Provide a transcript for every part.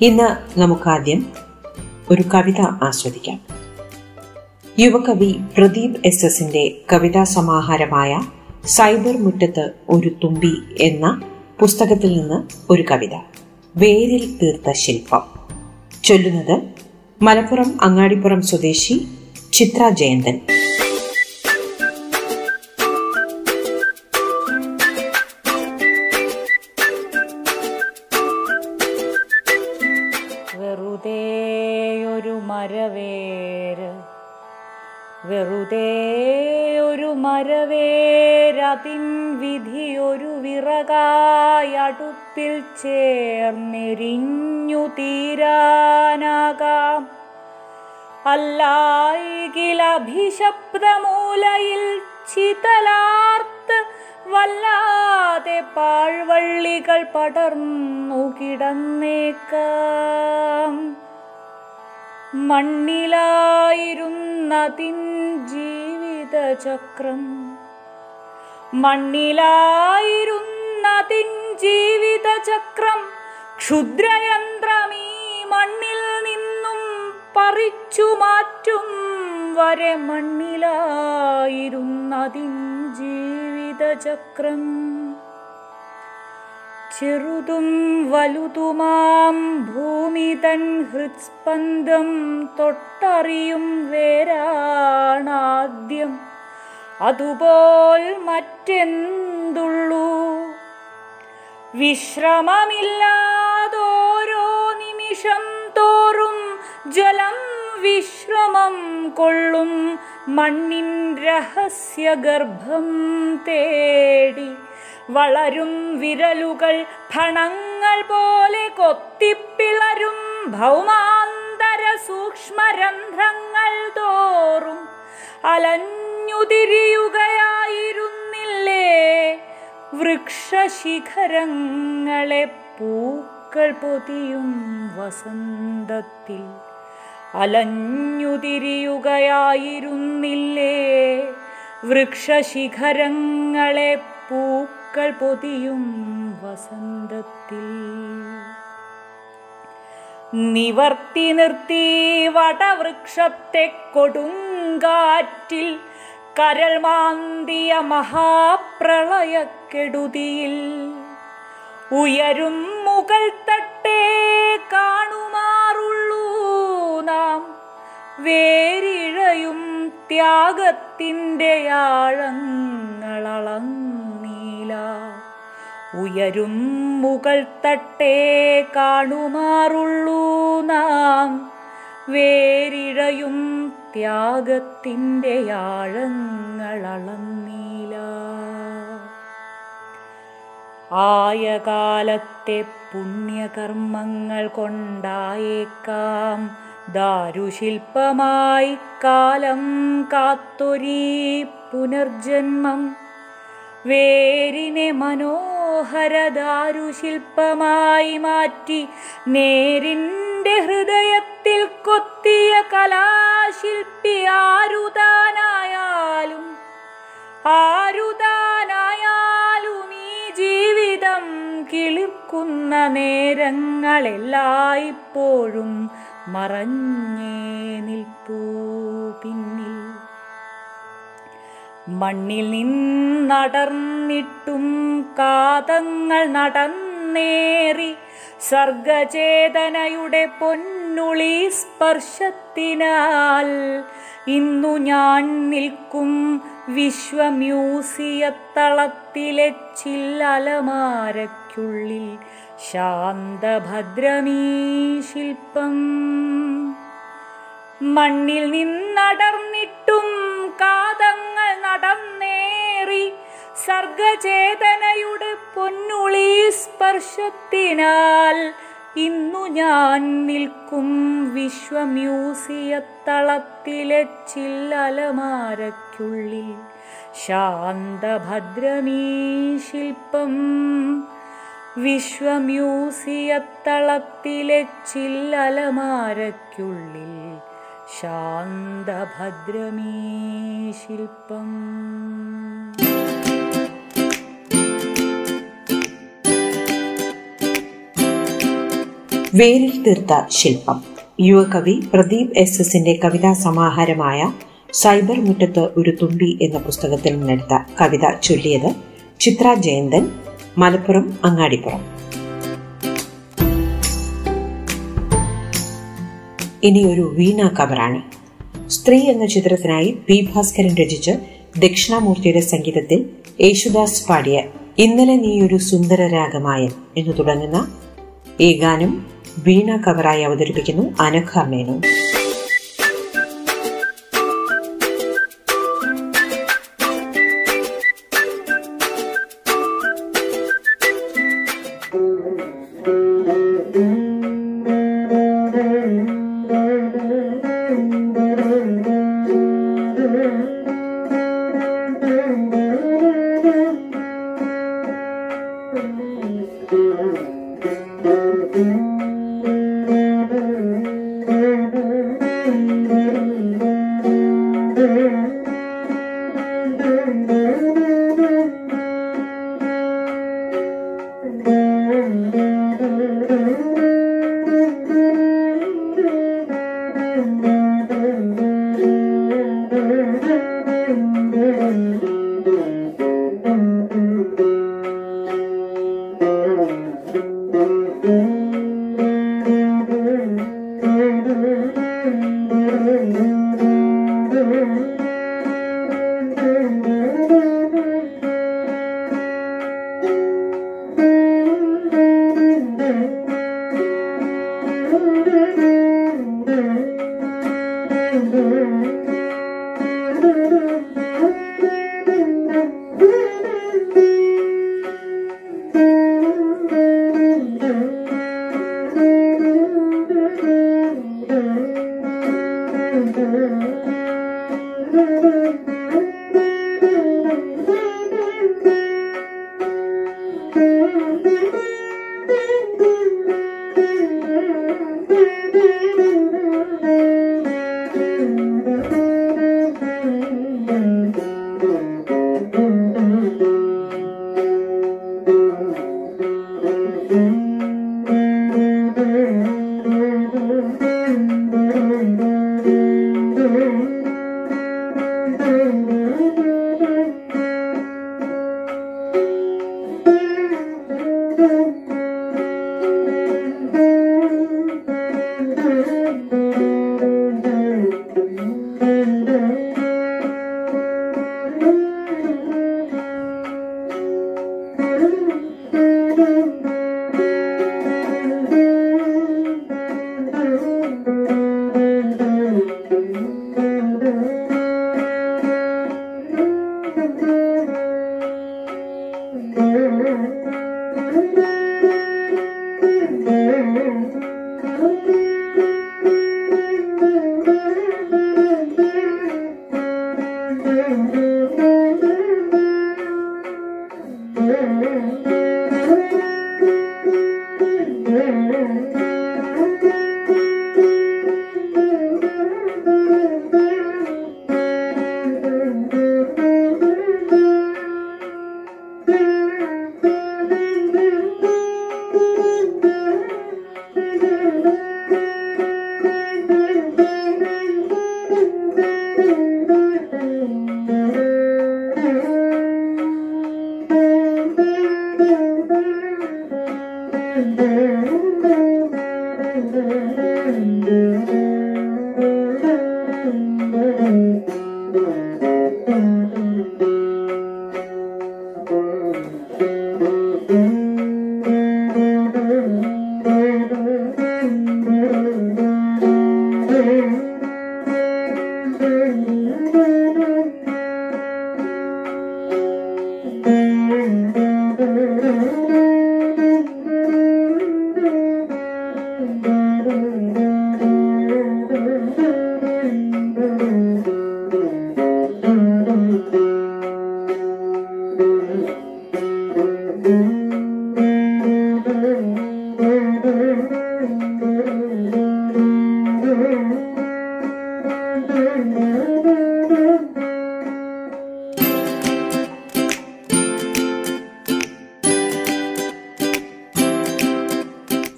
ഇന്ന് നമുക്കാദ്യം ഒരു കവിത ആസ്വദിക്കാം. യുവകവി പ്രദീപ് എസ് എസിന്റെ കവിതാ സമാഹാരമായ സൈബർ മുറ്റത്ത് ഒരു തുമ്പി എന്ന പുസ്തകത്തിൽ നിന്ന് ഒരു കവിത. വേരിൽ തീർത്ത ശില്പം. ചൊല്ലുന്നത് മലപ്പുറം അങ്ങാടിപ്പുറം സ്വദേശി ചിത്ര ജയന്തൻ. വിറകായി അടുപ്പിൽ ചേർന്നെരിഞ്ഞു തീരാനാകാം. അല്ലായികിലഭിശബ്ദമൂലയിൽ ചിതലാർത്ത് വല്ലാതെ പാഴ്വള്ളികൾ പടർന്നു കിടന്നേക്കാം. മണ്ണിലായിരുന്നതിൻ ജീവിതചക്രം. മണ്ണിലായിരുന്നതിൻ ജീവിതചക്രം ക്ഷുദ്രയന്ത്രമീ മണ്ണിൽ നിന്നും പറിച്ചു മാറ്റും വരെ മണ്ണിലായിരുന്നതിൻ ജീവിതചക്രം. ചെറുതും വലുതുമാം ഭൂമി തൻ ഹൃത്സ്പന്ദം തൊട്ടറിയും വേരാണാദ്യം. അതുപോൽ മറ്റെന്തുള്ളൂ? വിശ്രമമില്ലാതോരോ നിമിഷം തോറും ജലം വിശ്രമം കൊള്ളും മണ്ണിൻ രഹസ്യ ഗർഭം തേടി. വളരും വിരലുകൾ ഫണങ്ങൾ പോലെ കൊത്തിപ്പിളരും ഭൗമാന്തര സൂക്ഷ്മരന്ധ്രങ്ങൾ തോറും അലഞ്ഞുതിരിയുകയായിരുന്നില്ലേ വൃക്ഷശിഖരങ്ങളെ പൂക്കൾ പൊതിയും വസന്തത്തിൽ. അലഞ്ഞുതിരിയുകയായിരുന്നില്ലേ? വൃക്ഷശിഖരങ്ങളെ പൂക്കൾ പൊതിയും വസന്തത്തിൽ. നിവർത്തി നിർത്തി വടവൃക്ഷത്തെ കൊടുങ്കാറ്റിൽ കരൾ മാന്തിയ മഹാപ്രളയക്കെടുതിയിൽ ഉയരും മുകൾ തട്ടേ കാണുമാറുള്ളൂ നാം. വേരിഴയും ത്യാഗത്തിന്റെ ആഴങ്ങളളന്നീല ഉയരും മുകൾ തട്ടേ കാണുമാറുള്ളൂ നാം. വേരിഴയും ത്യാഗത്തിന്റെ ആഴങ്ങളളന്നീല ആയ കാലത്തെ പുണ്യകർമ്മങ്ങൾ കൊണ്ടായേക്കാം. ദാരുശില്പമായി കാലം കാത്തൊരീ പുനർജന്മം. വേരിനെ മനോഹര ദാരുശില്പമായി മാറ്റി നേരിന്റെ ഹൃദയത്തിൽ കൊത്തിയ കലാശില്പി ആരുതാനായാലും ആരുതാനായാലും കിളിർക്കുന്ന നേരങ്ങളെല്ലായ്പ്പോഴും മറഞ്ഞേ നിൽപ്പൂ പിന്നിൽ. മണ്ണിൽ നിന്നടർന്നിട്ടും കാതങ്ങൾ നടന്നേറി സർഗചേതനയുടെ പൊന്നുളി സ്പർശത്തിനാൽ ഇന്നു ഞാൻ നിൽക്കും വിശ്വമ്യൂസിയത്തളത്തിലെ ചില്ലലമാരയ്ക്കുള്ളിൽ ശാന്തഭദ്രമീ ശില്പം മണ്ണിൽ നിന്നടർന്നിട്ടും കാതങ്ങൾ നടന്നേറി സർഗചേതനയുടെ പൊന്നുളി സ്പർശത്തിനാൽ ഇന്നു ഞാൻ നിൽക്കും വിശ്വ മ്യൂസിയത്തളത്തിലെ ചില്ലലമാരയ്ക്കുള്ളിൽ ശാന്തഭദ്രമീ ശില്പം വിശ്വമ്യൂസിയത്തളത്തിലെ ചില്ലലമാരയ്ക്കുള്ളിൽ ശാന്തഭദ്രമീ ശില്പം വേരിൽ തീർത്ത ശില്പം. യുവകവി പ്രദീപ് എസ് എസിന്റെ കവിതാ സമാഹാരമായ സൈബർ മുറ്റത്ത് ഒരു തുമ്പി എന്ന പുസ്തകത്തിൽ നിന്നെടുത്ത കവിത ചൊല്ലിയത് ചിത്ര ജയന്തൻ മലപ്പുറം അങ്ങാടിപ്പുറം. ഇനി ഒരു വീണ കവറാണ് സ്ത്രീ എന്ന ചിത്രത്തിനായി പി ഭാസ്കരൻ രചിച്ച് ദക്ഷിണാമൂർത്തിയുടെ സംഗീതത്തിൽ യേശുദാസ് പാടിയ ഇന്നലെ നീ ഒരു സുന്ദര രാഗമായൻ എന്ന് തുടങ്ങുന്ന ഈ ഗാനം വീണ കവറായി അവതരിപ്പിക്കുന്നു അനഘ മേനോൻ.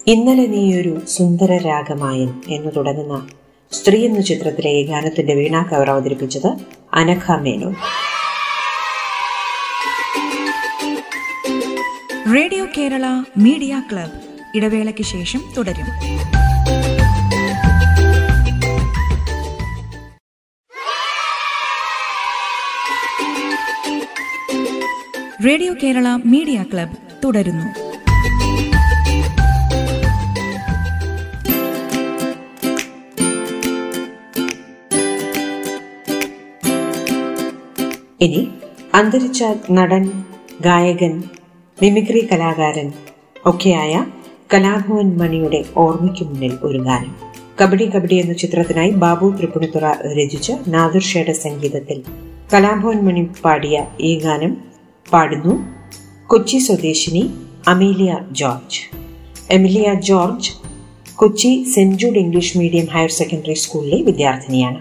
ഇന്നലെ നീ ഒരു സുന്ദര രാഗമായൻ എന്ന് തുടങ്ങുന്ന സ്ത്രീ എന്ന ചിത്രത്തിലെ ഈ ഗാനത്തിന്റെ വീണ കവർ അവതരിപ്പിച്ചത് Anakha Menon. Radio Kerala media club. ഇടവേളയ്ക്ക് ശേഷം തുടരും. റേഡിയോ കേരള മീഡിയ ക്ലബ് തുടരുന്നു. ഇനി അന്തരിച്ച നടൻ ഗായകൻ മിമിക്രി കലാകാരൻ ഒക്കെയായ കലാഭവൻ മണിയുടെ ഓർമ്മയ്ക്ക് മുന്നിൽ ഒരു ഗാനം. കബഡി കബഡി എന്ന ചിത്രത്തിനായി ബാബു തൃപ്പുണിത്തുറ രചിച്ച നാദുർഷയുടെ സംഗീതത്തിൽ കലാഭവൻ മണി പാടിയ ഈ ഗാനം പാടുന്നു കൊച്ചി സ്വദേശിനി Amelia George. Emilia George Kochi Saint Jude English medium higher secondary സ്കൂളിലെ വിദ്യാർത്ഥിനിയാണ്.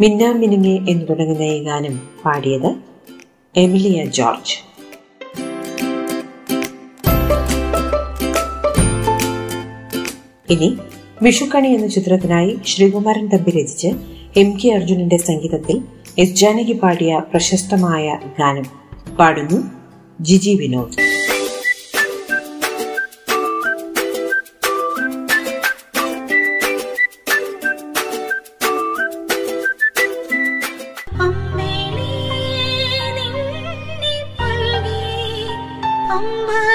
മിന്നാ മിനുങ്ങെ എന്ന് തുടങ്ങുന്ന ഈ ഗാനം പാടിയത് എമിലിയ ജോർജ്. ഇനി വിഷുക്കണി എന്ന ചിത്രത്തിനായി ശ്രീകുമാരൻ തമ്പി രചിച്ച് എം കെ അർജുനന്റെ സംഗീതത്തിൽ എസ് ജാനകി പാടിയ പ്രശസ്തമായ ഗാനം പാടുന്നു ജിജി വിനോദ്. ông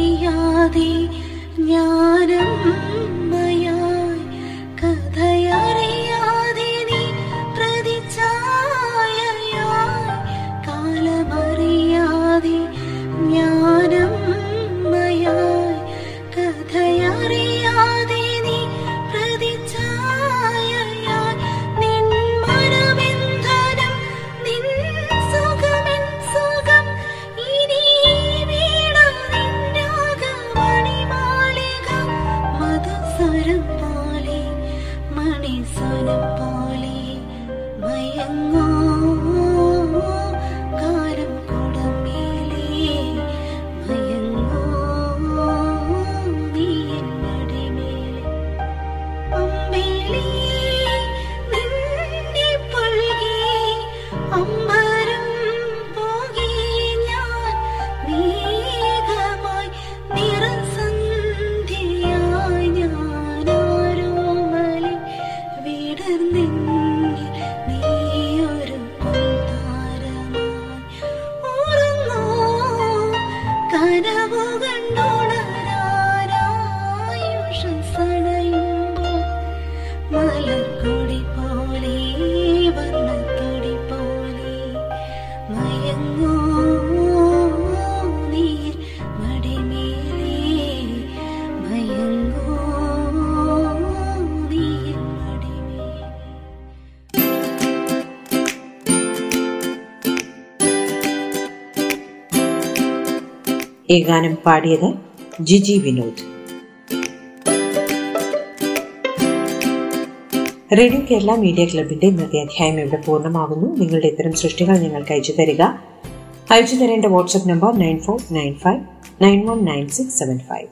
കാലമറിയാതെ ജ്ഞാനമയായി മധുസ്വരം ഈ ഗാനം പാടിയത് ജിജി വിനോദ്. റേഡിയോ കേരള മീഡിയ ക്ലബിന്റെ ഇന്നത്തെ അധ്യായം ഇവിടെ പൂർണമാകുന്നു. നിങ്ങളുടെ ഇത്തരം സൃഷ്ടികൾ ഞങ്ങൾക്ക് അയച്ചു തരിക. അയച്ചു തരേണ്ട WhatsApp number nine four nine five nine one nine six seven five.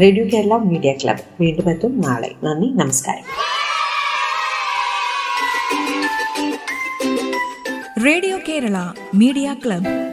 Radio Kerala media club. വീണ്ടും എത്തും നാളെ. നന്ദി നമസ്കാരം. Radio Kerala media club.